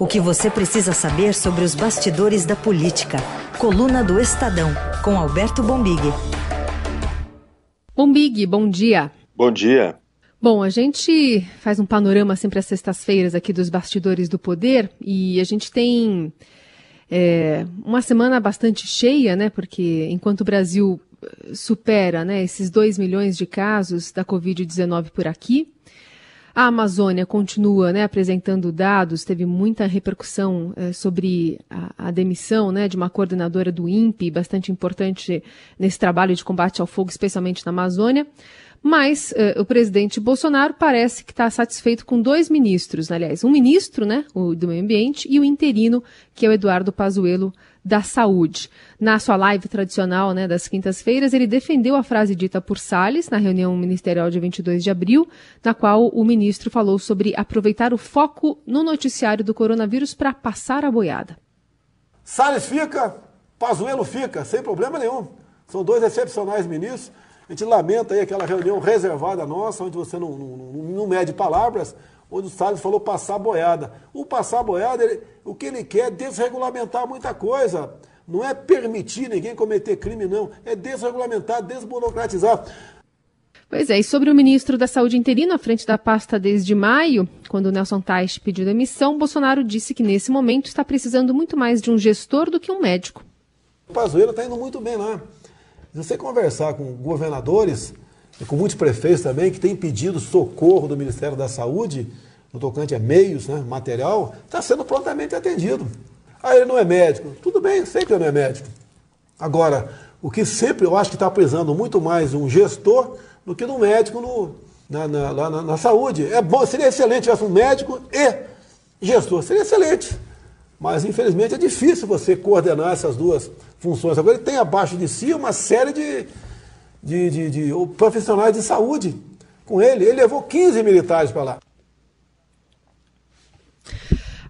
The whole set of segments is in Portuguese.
O que você precisa saber sobre os bastidores da política. Coluna do Estadão, com Alberto Bombig. Bombig, bom dia. Bom dia. Bom, a gente faz um panorama sempre às sextas-feiras aqui dos bastidores do poder e a gente tem é, uma semana bastante cheia, né? Porque enquanto o Brasil eh, supera né, esses 2 milhões de casos da Covid-19 por aqui, a Amazônia continua né, apresentando dados, teve muita repercussão é, sobre a, a, demissão né, de uma coordenadora do INPE, bastante importante nesse trabalho de combate ao fogo, especialmente na Amazônia. Mas uh, o presidente Bolsonaro parece que está satisfeito com dois ministros, aliás, um ministro, né, o do meio ambiente, e o interino, que é o Eduardo Pazuello da Saúde. Na sua live tradicional, né, das quintas-feiras, ele defendeu a frase dita por Salles na reunião ministerial de 22 de abril, na qual o ministro falou sobre aproveitar o foco no noticiário do coronavírus para passar a boiada. Salles fica, Pazuello fica, sem problema nenhum. São dois excepcionais ministros. A gente lamenta aí aquela reunião reservada nossa, onde você não, não, não mede palavras, onde o Salles falou passar boiada. O passar boiada, ele, o que ele quer é desregulamentar muita coisa. Não é permitir ninguém cometer crime, não. É desregulamentar, desburocratizar. Pois é, e sobre o ministro da Saúde interino à frente da pasta desde maio, quando Nelson Teich pediu demissão, Bolsonaro disse que nesse momento está precisando muito mais de um gestor do que um médico. O Pazuello está indo muito bem lá. Se você conversar com governadores e com muitos prefeitos também que têm pedido socorro do Ministério da Saúde, no tocante a meios, né, material, está sendo prontamente atendido. Ah, ele não é médico. Tudo bem, sei que ele não é médico. Agora, o que sempre eu acho que está precisando muito mais um gestor do que um médico no, na, na, na, na, saúde. É bom, seria excelente tivesse um médico e gestor, seria excelente. Mas, infelizmente, é difícil você coordenar essas duas funções. Agora, ele tem abaixo de si uma série de, de, de, de profissionais de saúde com ele. Ele levou 15 militares para lá.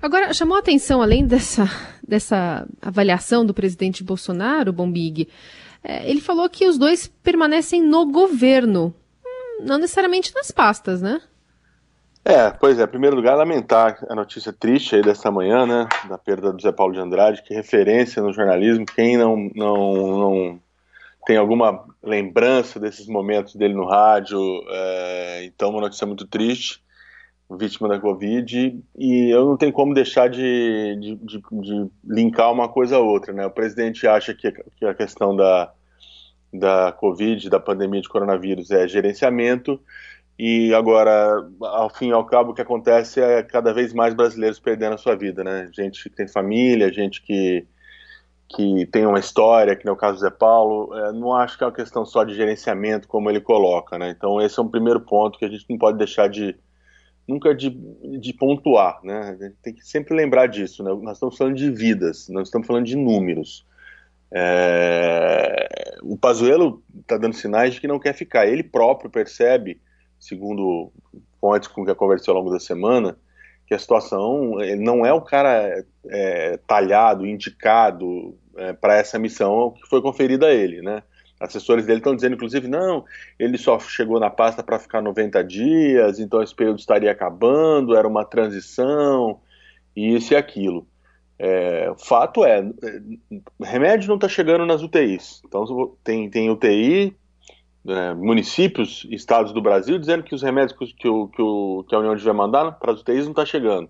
Agora, chamou a atenção, além dessa, dessa avaliação do presidente Bolsonaro, Bombig, é, ele falou que os dois permanecem no governo, hum, não necessariamente nas pastas, né? É, pois é, em primeiro lugar, lamentar a notícia triste aí dessa manhã, né, da perda do Zé Paulo de Andrade, que referência no jornalismo, quem não, não, não tem alguma lembrança desses momentos dele no rádio, é, então uma notícia muito triste, vítima da Covid, e eu não tenho como deixar de, de, de, de linkar uma coisa a outra, né, o presidente acha que, que a questão da, da Covid, da pandemia de coronavírus é gerenciamento, e agora, ao fim e ao cabo, o que acontece é cada vez mais brasileiros perdendo a sua vida, né? Gente que tem família, gente que, que tem uma história, que no caso do Zé Paulo. É, não acho que é uma questão só de gerenciamento, como ele coloca, né? Então, esse é um primeiro ponto que a gente não pode deixar de. nunca de, de pontuar, né? A gente tem que sempre lembrar disso, né? Nós estamos falando de vidas, nós estamos falando de números. É... O Pazuello está dando sinais de que não quer ficar. Ele próprio percebe segundo fontes com que eu conversei ao longo da semana, que a situação não é o cara é, talhado, indicado é, para essa missão que foi conferida a ele, né? Assessores dele estão dizendo, inclusive, não, ele só chegou na pasta para ficar 90 dias, então esse período estaria acabando, era uma transição, isso e aquilo. É, fato é remédio não está chegando nas UTIs. Então tem, tem UTI é, municípios, estados do Brasil, dizendo que os remédios que, o, que, o, que a União devia mandar para as UTIs não está chegando.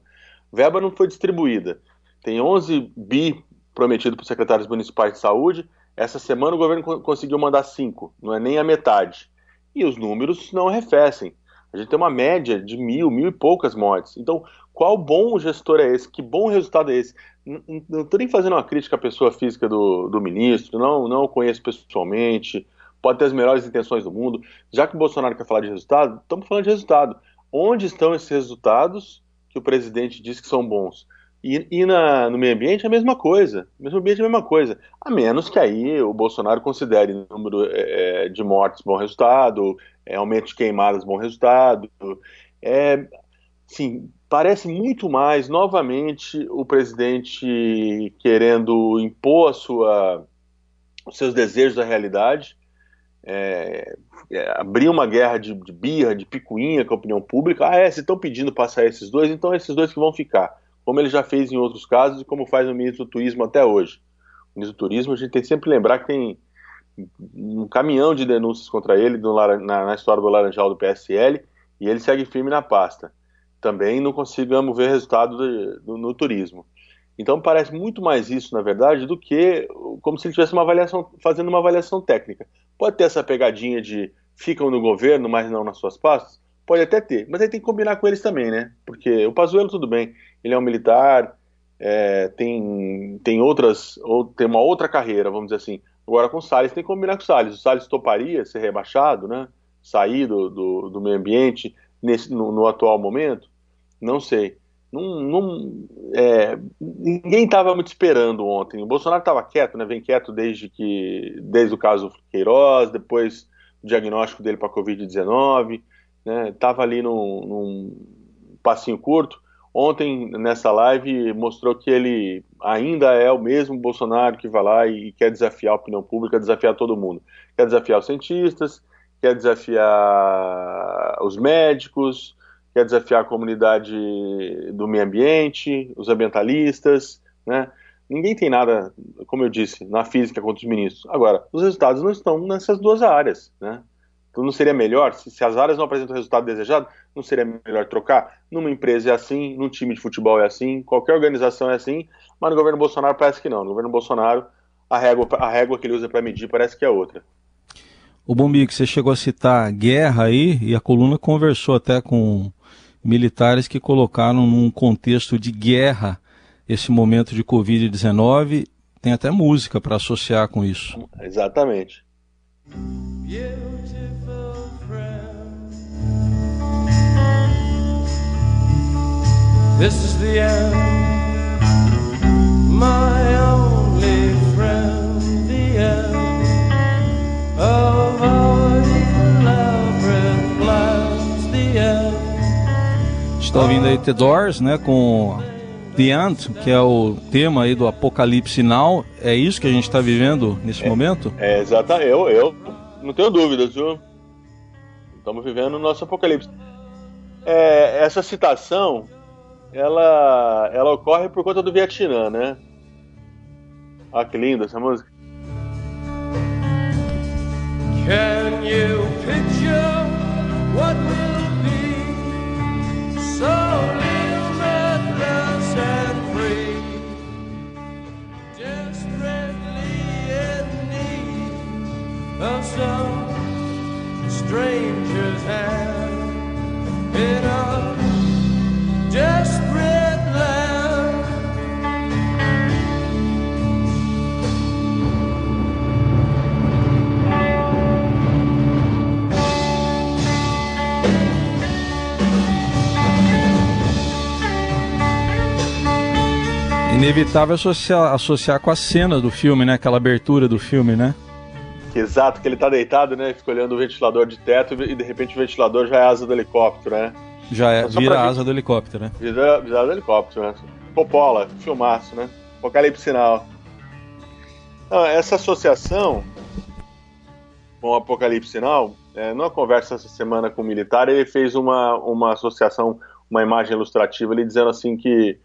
Verba não foi distribuída. Tem 11 bi prometido para os secretários municipais de saúde. Essa semana o governo conseguiu mandar 5, não é nem a metade. E os números não arrefecem. A gente tem uma média de mil, mil e poucas mortes. Então, qual bom gestor é esse? Que bom resultado é esse? Não estou nem fazendo uma crítica à pessoa física do, do ministro, não, não conheço pessoalmente, pode ter as melhores intenções do mundo. Já que o Bolsonaro quer falar de resultado, estamos falando de resultado. Onde estão esses resultados que o presidente diz que são bons? E, e na, no meio ambiente é a mesma coisa. No mesmo ambiente é a mesma coisa. A menos que aí o Bolsonaro considere o número é, é, de mortes bom resultado, é, aumento de queimadas bom resultado. É, sim, parece muito mais, novamente, o presidente querendo impor sua, os seus desejos à realidade é, é, abrir uma guerra de, de birra, de picuinha com a opinião pública. Ah, é, se estão pedindo passar esses dois, então é esses dois que vão ficar. como ele já fez em outros casos e como faz o ministro do Turismo até hoje. O ministro do Turismo, a gente tem que sempre lembrar que tem um caminhão de denúncias contra ele do, na, na, história do Laranjal do PSL e ele segue firme na pasta. Também não conseguimos ver resultado de, do, no turismo. Então parece muito mais isso, na verdade, do que como se ele tivesse uma avaliação, fazendo uma avaliação técnica. Pode ter essa pegadinha de ficam no governo, mas não nas suas pastas? Pode até ter, mas aí tem que combinar com eles também, né? Porque o Pazuello, tudo bem, ele é um militar, é, tem, tem outras, ou tem uma outra carreira, vamos dizer assim. Agora com o Salles tem que combinar com o Salles. O Salles toparia ser rebaixado, né? Sair do, do, do meio ambiente nesse, no, no, atual momento? Não sei. Não, é, ninguém estava muito esperando ontem. O Bolsonaro estava quieto, né? Vem quieto desde que desde o caso Queiroz, depois do diagnóstico dele para Covid-19, né? Ali num, num passinho curto. Ontem, nessa live, mostrou que ele ainda é o mesmo Bolsonaro que vai lá e quer desafiar a opinião pública, desafiar todo mundo. Quer desafiar os cientistas, quer desafiar os médicos, quer desafiar a comunidade do meio ambiente, os ambientalistas, né? Ninguém tem nada, como eu disse, na física contra os ministros. Agora, os resultados não estão nessas duas áreas, né? Então não seria melhor, se, se, as áreas não apresentam o resultado desejado, não seria melhor trocar? Numa empresa é assim, num time de futebol é assim, qualquer organização é assim, mas no governo Bolsonaro parece que não. No governo Bolsonaro, a régua, a régua que ele usa para medir parece que é outra. O Bombique, você chegou a citar guerra aí, e a coluna conversou até com militares que colocaram num contexto de guerra esse momento de Covid-19. Tem até música para associar com isso. Exatamente. This is the end, Está ouvindo aí The Doors, né, com The End, que é o tema aí do Apocalipse Now. É isso que a gente está vivendo nesse é, momento? É, exatamente. Eu, eu não tenho dúvidas, viu? Estamos vivendo o nosso apocalipse. É, essa citação ela, ela ocorre por conta do Vietnã, né? Ah, que linda essa música. Can you picture Inevitável associar, associar com a cena do filme, né? Aquela abertura do filme, né? Exato, que ele tá deitado, né? Fica olhando o ventilador de teto e de repente o ventilador já é asa do helicóptero, né? Já é, vira a asa do helicóptero, né? Vira, vira asa do helicóptero, né? Popola, filmaço, né? Apocalipse Sinal. Não, essa associação com o Apocalipse Sinal, é, numa conversa essa semana com o militar, ele fez uma, uma associação, uma imagem ilustrativa, ele dizendo assim que,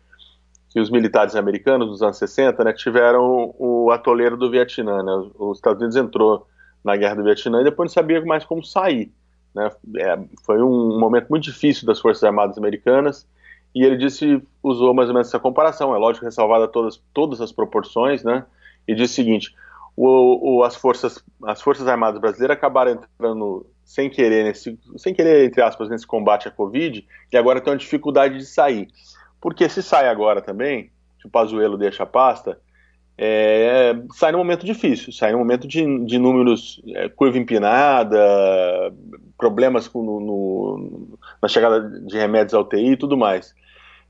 que os militares americanos dos anos 60 né, tiveram o atoleiro do Vietnã. Né? Os Estados Unidos entrou na guerra do Vietnã e depois não sabia mais como sair. Né? É, foi um momento muito difícil das Forças Armadas Americanas e ele disse, usou mais ou menos essa comparação, é lógico ressalvada todas, todas as proporções, né? E disse o seguinte, o, o, as, forças, as Forças Armadas Brasileiras acabaram entrando sem querer, nesse, sem querer, entre aspas, nesse combate à Covid e agora tem uma dificuldade de sair. Porque se sai agora também, se o Pazuello deixa a pasta, é, sai num momento difícil, sai num momento de, de números, é, curva empinada, problemas com, no, no, na chegada de remédios ao TI e tudo mais.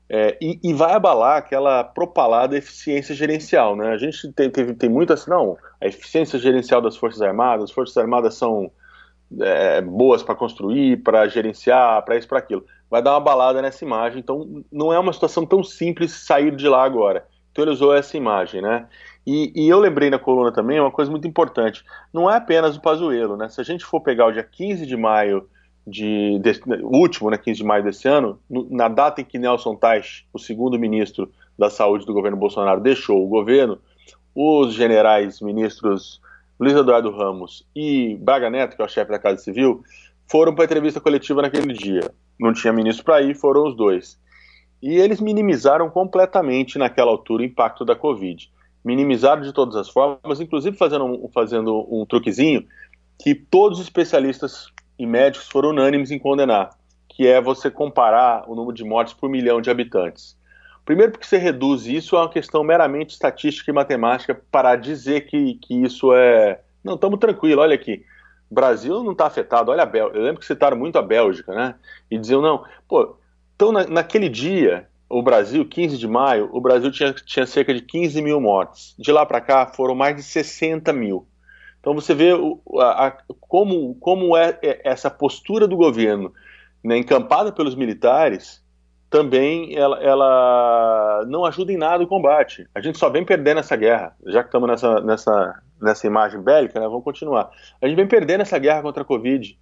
É, e, e, vai abalar aquela propalada eficiência gerencial. Né? A gente tem, tem, tem muito assim, não, a eficiência gerencial das Forças Armadas, as Forças Armadas são é, boas para construir, para gerenciar, para isso, para aquilo. Vai dar uma balada nessa imagem, então não é uma situação tão simples sair de lá agora. Então ele usou essa imagem, né? E, e, eu lembrei na coluna também uma coisa muito importante. Não é apenas o Pazuello, né? Se a gente for pegar o dia 15 de maio de, de, último, né, 15 de maio desse ano, no, na data em que Nelson Tais, o segundo ministro da Saúde do governo Bolsonaro, deixou o governo, os generais ministros Luiz Eduardo Ramos e Braga Neto, que é o chefe da Casa Civil, foram para a entrevista coletiva naquele dia. Não tinha ministro para ir, foram os dois. E eles minimizaram completamente naquela altura o impacto da Covid. Minimizaram de todas as formas, inclusive fazendo um, fazendo um truquezinho que todos os especialistas e médicos foram unânimes em condenar, que é você comparar o número de mortes por milhão de habitantes. Primeiro porque você reduz isso a uma questão meramente estatística e matemática para dizer que, que isso é... Não, estamos tranquilos, olha aqui. Brasil não está afetado, olha a Bélgica. Eu lembro que citaram muito a Bélgica, né? E diziam, não, pô, então na, naquele dia, o Brasil, 15 de maio, o Brasil tinha, tinha cerca de 15 mil mortes. De lá para cá foram mais de 60 mil. Então você vê o, a, a, como, como é, é, essa postura do governo, né, encampada pelos militares, também ela, ela, não ajuda em nada o combate. A gente só vem perdendo essa guerra, já que estamos nessa, nessa, nessa imagem bélica, né, vamos continuar. A gente vem perdendo essa guerra contra a Covid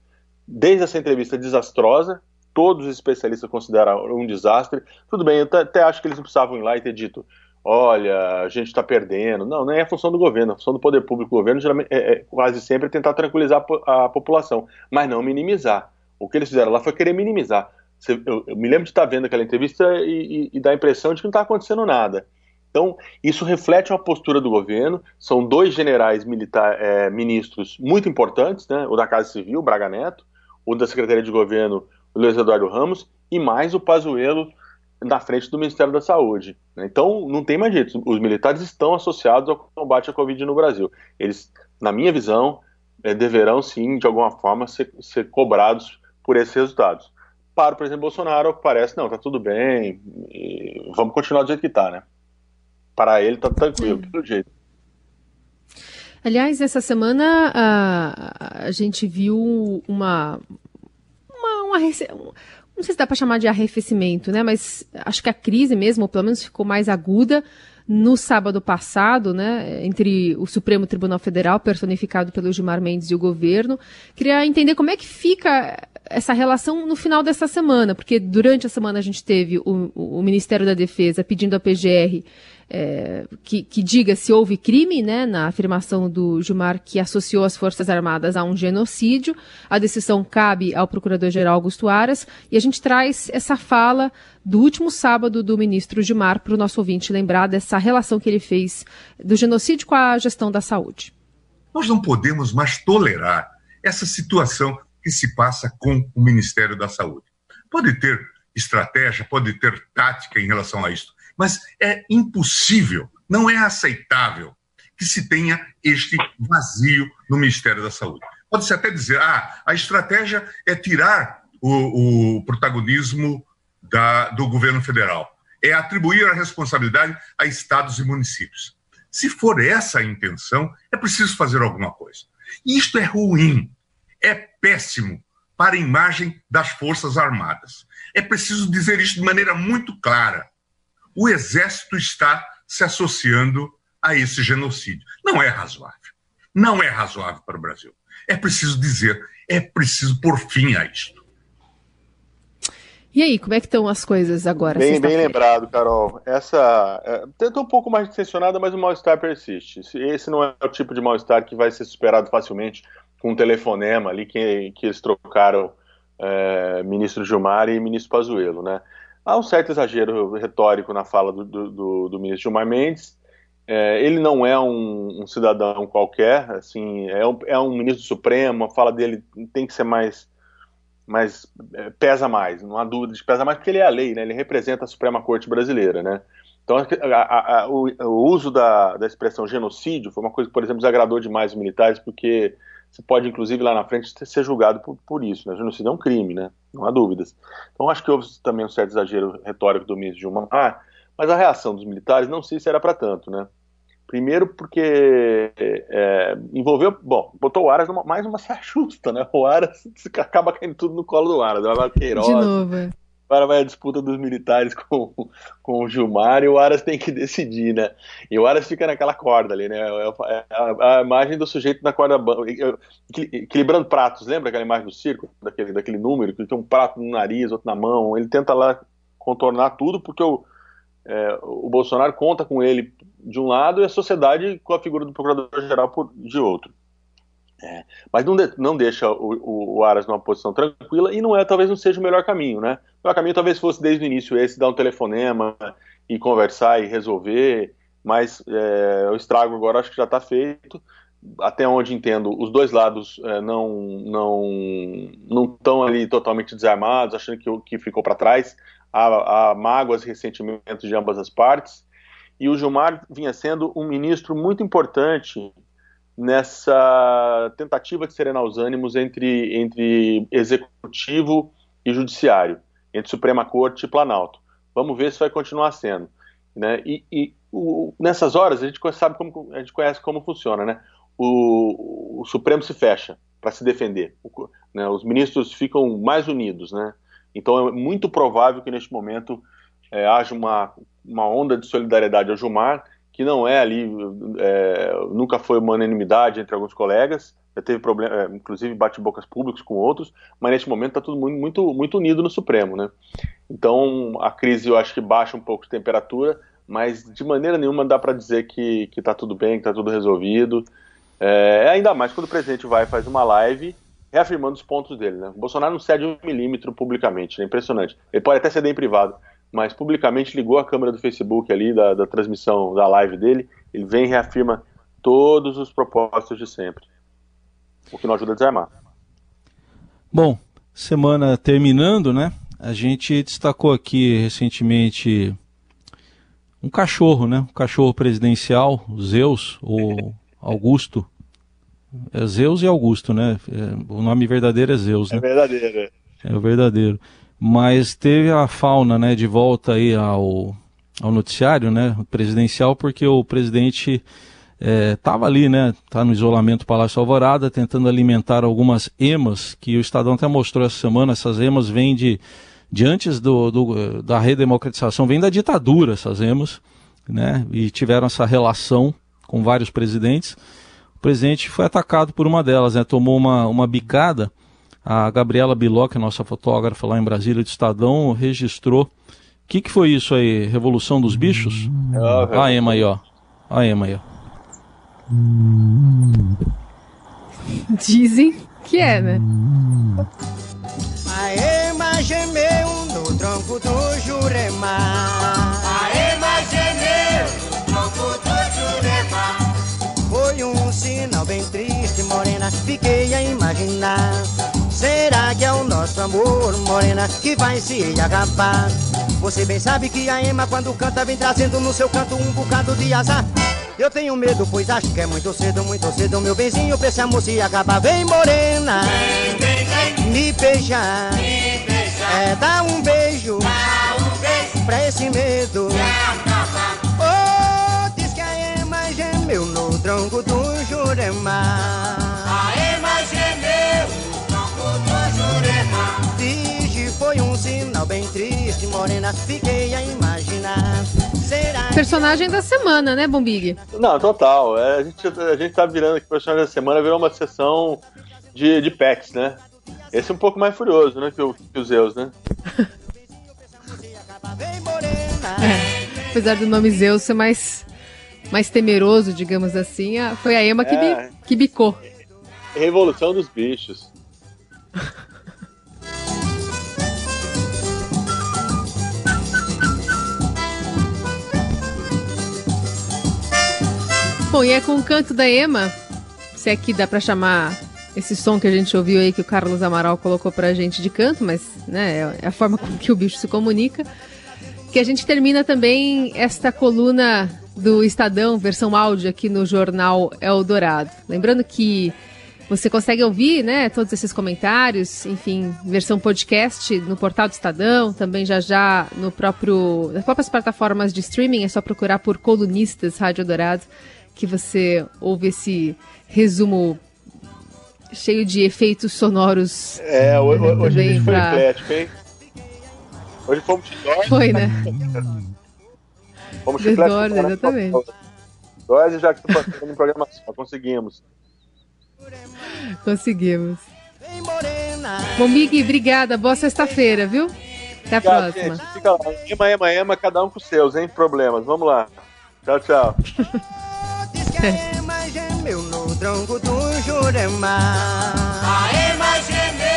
desde essa entrevista desastrosa, todos os especialistas consideram um desastre. Tudo bem, eu até acho que eles não precisavam ir lá e ter dito, olha, a gente está perdendo. Não, nem é a função do governo, a função do poder público. O governo é, é, quase sempre é tentar tranquilizar a, população, mas não minimizar. O que eles fizeram lá foi querer minimizar. Eu, eu me lembro de estar vendo aquela entrevista e, e, e dar a impressão de que não está acontecendo nada. Então, isso reflete uma postura do governo. São dois generais militar, é, ministros muito importantes, né? o da Casa Civil, Braga Neto, o da Secretaria de Governo, Luiz Eduardo Ramos, e mais o Pazuello na frente do Ministério da Saúde. Né? Então, não tem mais jeito. Os militares estão associados ao combate à Covid no Brasil. Eles, na minha visão, é, deverão sim, de alguma forma, ser, ser, cobrados por esses resultados. Para o presidente Bolsonaro, parece, não, tá tudo bem, vamos continuar do jeito que está, né? Para ele, tá tranquilo, pelo jeito. Aliás, essa semana a, a gente viu uma, uma, uma, não sei se dá para chamar de arrefecimento, né? Mas acho que a crise mesmo, ou pelo menos ficou mais aguda no sábado passado, né, entre o Supremo Tribunal Federal, personificado pelo Gilmar Mendes e o governo. Queria entender como é que fica essa relação no final dessa semana, porque durante a semana a gente teve o, o Ministério da Defesa pedindo à PGR é, que, que, diga se houve crime, né, na afirmação do Gilmar que associou as Forças Armadas a um genocídio. A decisão cabe ao Procurador-Geral Augusto Aras e a gente traz essa fala do último sábado do ministro Gilmar para o nosso ouvinte lembrar dessa relação que ele fez do genocídio com a gestão da saúde. Nós não podemos mais tolerar essa situação que se passa com o Ministério da Saúde. Pode ter estratégia, pode ter tática em relação a isso, mas é impossível, não é aceitável que se tenha este vazio no Ministério da Saúde. Pode-se até dizer, ah, a estratégia é tirar o, o protagonismo da, do governo federal, é atribuir a responsabilidade a estados e municípios. Se for essa a intenção, é preciso fazer alguma coisa. Isto é ruim, é péssimo para a imagem das Forças Armadas. É preciso dizer isso de maneira muito clara o exército está se associando a esse genocídio. Não é razoável. Não é razoável para o Brasil. É preciso dizer, é preciso pôr fim a isto. E aí, como é que estão as coisas agora? Bem, bem lembrado, Carol. Essa é, tenta um pouco mais intencionada, mas o mal-estar persiste. Esse não é o tipo de mal-estar que vai ser superado facilmente com um telefonema ali que, que eles trocaram é, ministro Gilmar e ministro Pazuello, né? Há um certo exagero retórico na fala do, do, do ministro Gilmar Mendes. É, ele não é um, um, cidadão qualquer, assim, é um, é um ministro supremo, a fala dele tem que ser mais, mais é, pesa mais, não há dúvida de pesa mais, porque ele é a lei, né, ele representa a Suprema Corte Brasileira, né, então a, a, a, o, o, uso da, da expressão genocídio foi uma coisa que, por exemplo, desagradou demais os militares, porque você pode, inclusive, lá na frente ser julgado por, por isso. Né? Genocídio é um crime, né? não há dúvidas. Então acho que houve também um certo exagero retórico do ministro Gilmar, ah, mas a reação dos militares não sei se era para tanto, né? Primeiro porque é, envolveu, bom, botou o Aras numa, mais uma saia justa, né? O Aras acaba caindo tudo no colo do Aras. Vai Queiroz, De novo. É. Agora vai a disputa dos militares com, com o Gilmar e o Aras tem que decidir, né? E o Aras fica naquela corda ali, né? É, é a, a imagem do sujeito na corda equilibrando pratos. Lembra aquela imagem do circo? Daquele, daquele número que tem um prato no nariz, outro na mão. Ele tenta lá contornar tudo porque o, é, o Bolsonaro conta com ele de um lado e a sociedade com a figura do procurador-geral de outro. É, mas não, de, não deixa o, o, o, Aras numa posição tranquila e não é, talvez não seja o melhor caminho, né? O melhor caminho talvez fosse desde o início esse, dar um telefonema e conversar e resolver, mas é, o estrago agora acho que já está feito. Até onde entendo, os dois lados é, não não não estão ali totalmente desarmados, achando que que ficou para trás. Há, há mágoas e ressentimentos de ambas as partes. E o Gilmar vinha sendo um ministro muito importante nessa tentativa de serenar os ânimos entre, entre executivo e judiciário, entre Suprema Corte e Planalto. Vamos ver se vai continuar sendo. Né? E, e o, nessas horas a gente sabe como a gente conhece como funciona, né? O, o Supremo se fecha para se defender, o, né? Os ministros ficam mais unidos, né? Então é muito provável que neste momento é, haja uma, uma onda de solidariedade ao Gilmar que não é ali, é, nunca foi uma unanimidade entre alguns colegas, já teve problema, é, inclusive bate-bocas públicos com outros, mas neste momento está tudo muito, muito, muito unido no Supremo, né? Então a crise eu acho que baixa um pouco de temperatura, mas de maneira nenhuma dá para dizer que está tudo bem, que está tudo resolvido. É, ainda mais quando o presidente vai e faz uma live reafirmando os pontos dele, né? O Bolsonaro não cede um milímetro publicamente, é impressionante. Ele pode até ceder em privado, mas publicamente ligou a câmera do Facebook ali, da, da transmissão da live dele, ele vem e reafirma todos os propósitos de sempre, o que não ajuda a desarmar. Bom, semana terminando, né? A gente destacou aqui recentemente um cachorro, né? Um cachorro presidencial, Zeus, ou Augusto. É Zeus e Augusto, né? É, o nome verdadeiro é Zeus, né? É verdadeiro. É, é o verdadeiro mas teve a fauna né, de volta aí ao, ao noticiário né, presidencial, porque o presidente estava é, ali, né, tá no isolamento Palácio Alvorada, tentando alimentar algumas emas, que o Estadão até mostrou essa semana, essas emas vêm de, de antes do, do, da redemocratização, vêm da ditadura essas emas, né, e tiveram essa relação com vários presidentes. O presidente foi atacado por uma delas, né, tomou uma, uma bicada, a Gabriela Biloc, nossa fotógrafa lá em Brasília, de Estadão, registrou. O que, que foi isso aí? Revolução dos Bichos? Oh, a Ema aí, ó. A Ema aí, ó. Dizem que é, né? A Ema gemeu no tronco do Jurema. A Ema gemeu no tronco do Jurema. Foi um sinal bem triste, morena, fiquei a imaginar. Será que é o nosso amor, morena, que vai se acabar? Você bem sabe que a Ema, quando canta, vem trazendo no seu canto um bocado de azar. Eu tenho medo, pois acho que é muito cedo, muito cedo, meu benzinho, pra esse amor se acabar. Vem, morena, vem, vem, vem. me beijar. Me beijar. É, dá um beijo, dá um beijo. pra esse medo. Oh, diz que a Ema gemeu no tronco do Jurema. Foi um sinal bem triste, morena, fiquei a imaginar. Será personagem da semana, né, Bombig? Não, total. É, a, gente, a gente tá virando aqui, personagem da semana virou uma sessão de, de pets, né? Esse é um pouco mais furioso, né, que o, que o Zeus, né? é, apesar do nome Zeus ser mais, mais temeroso, digamos assim, foi a Emma que, é, bi, que bicou. Revolução dos bichos. Bom, e é com o canto da Ema, se é que dá para chamar esse som que a gente ouviu aí que o Carlos Amaral colocou pra gente de canto, mas né, é a forma com que o bicho se comunica, que a gente termina também esta coluna do Estadão, versão áudio aqui no jornal Eldorado. Lembrando que você consegue ouvir, né, todos esses comentários, enfim, versão podcast no portal do Estadão, também já já no próprio, nas próprias plataformas de streaming, é só procurar por colunistas Rádio Dourado que você ouve esse resumo cheio de efeitos sonoros. É, hoje a gente foi eclético, hein? Hoje fomos de Dória. Foi, né? Fomos De com exatamente. Já que estou participando em programação. Conseguimos. Conseguimos. Bom, Big, obrigada. Boa sexta-feira, viu? Até a Obrigado, próxima. gente. Fica lá. Ema, ema, ema, cada um com seus, hein? Problemas. Vamos lá. Tchau, tchau. Aê, mas é meu no tronco do Jurema. Aê, mas é meu.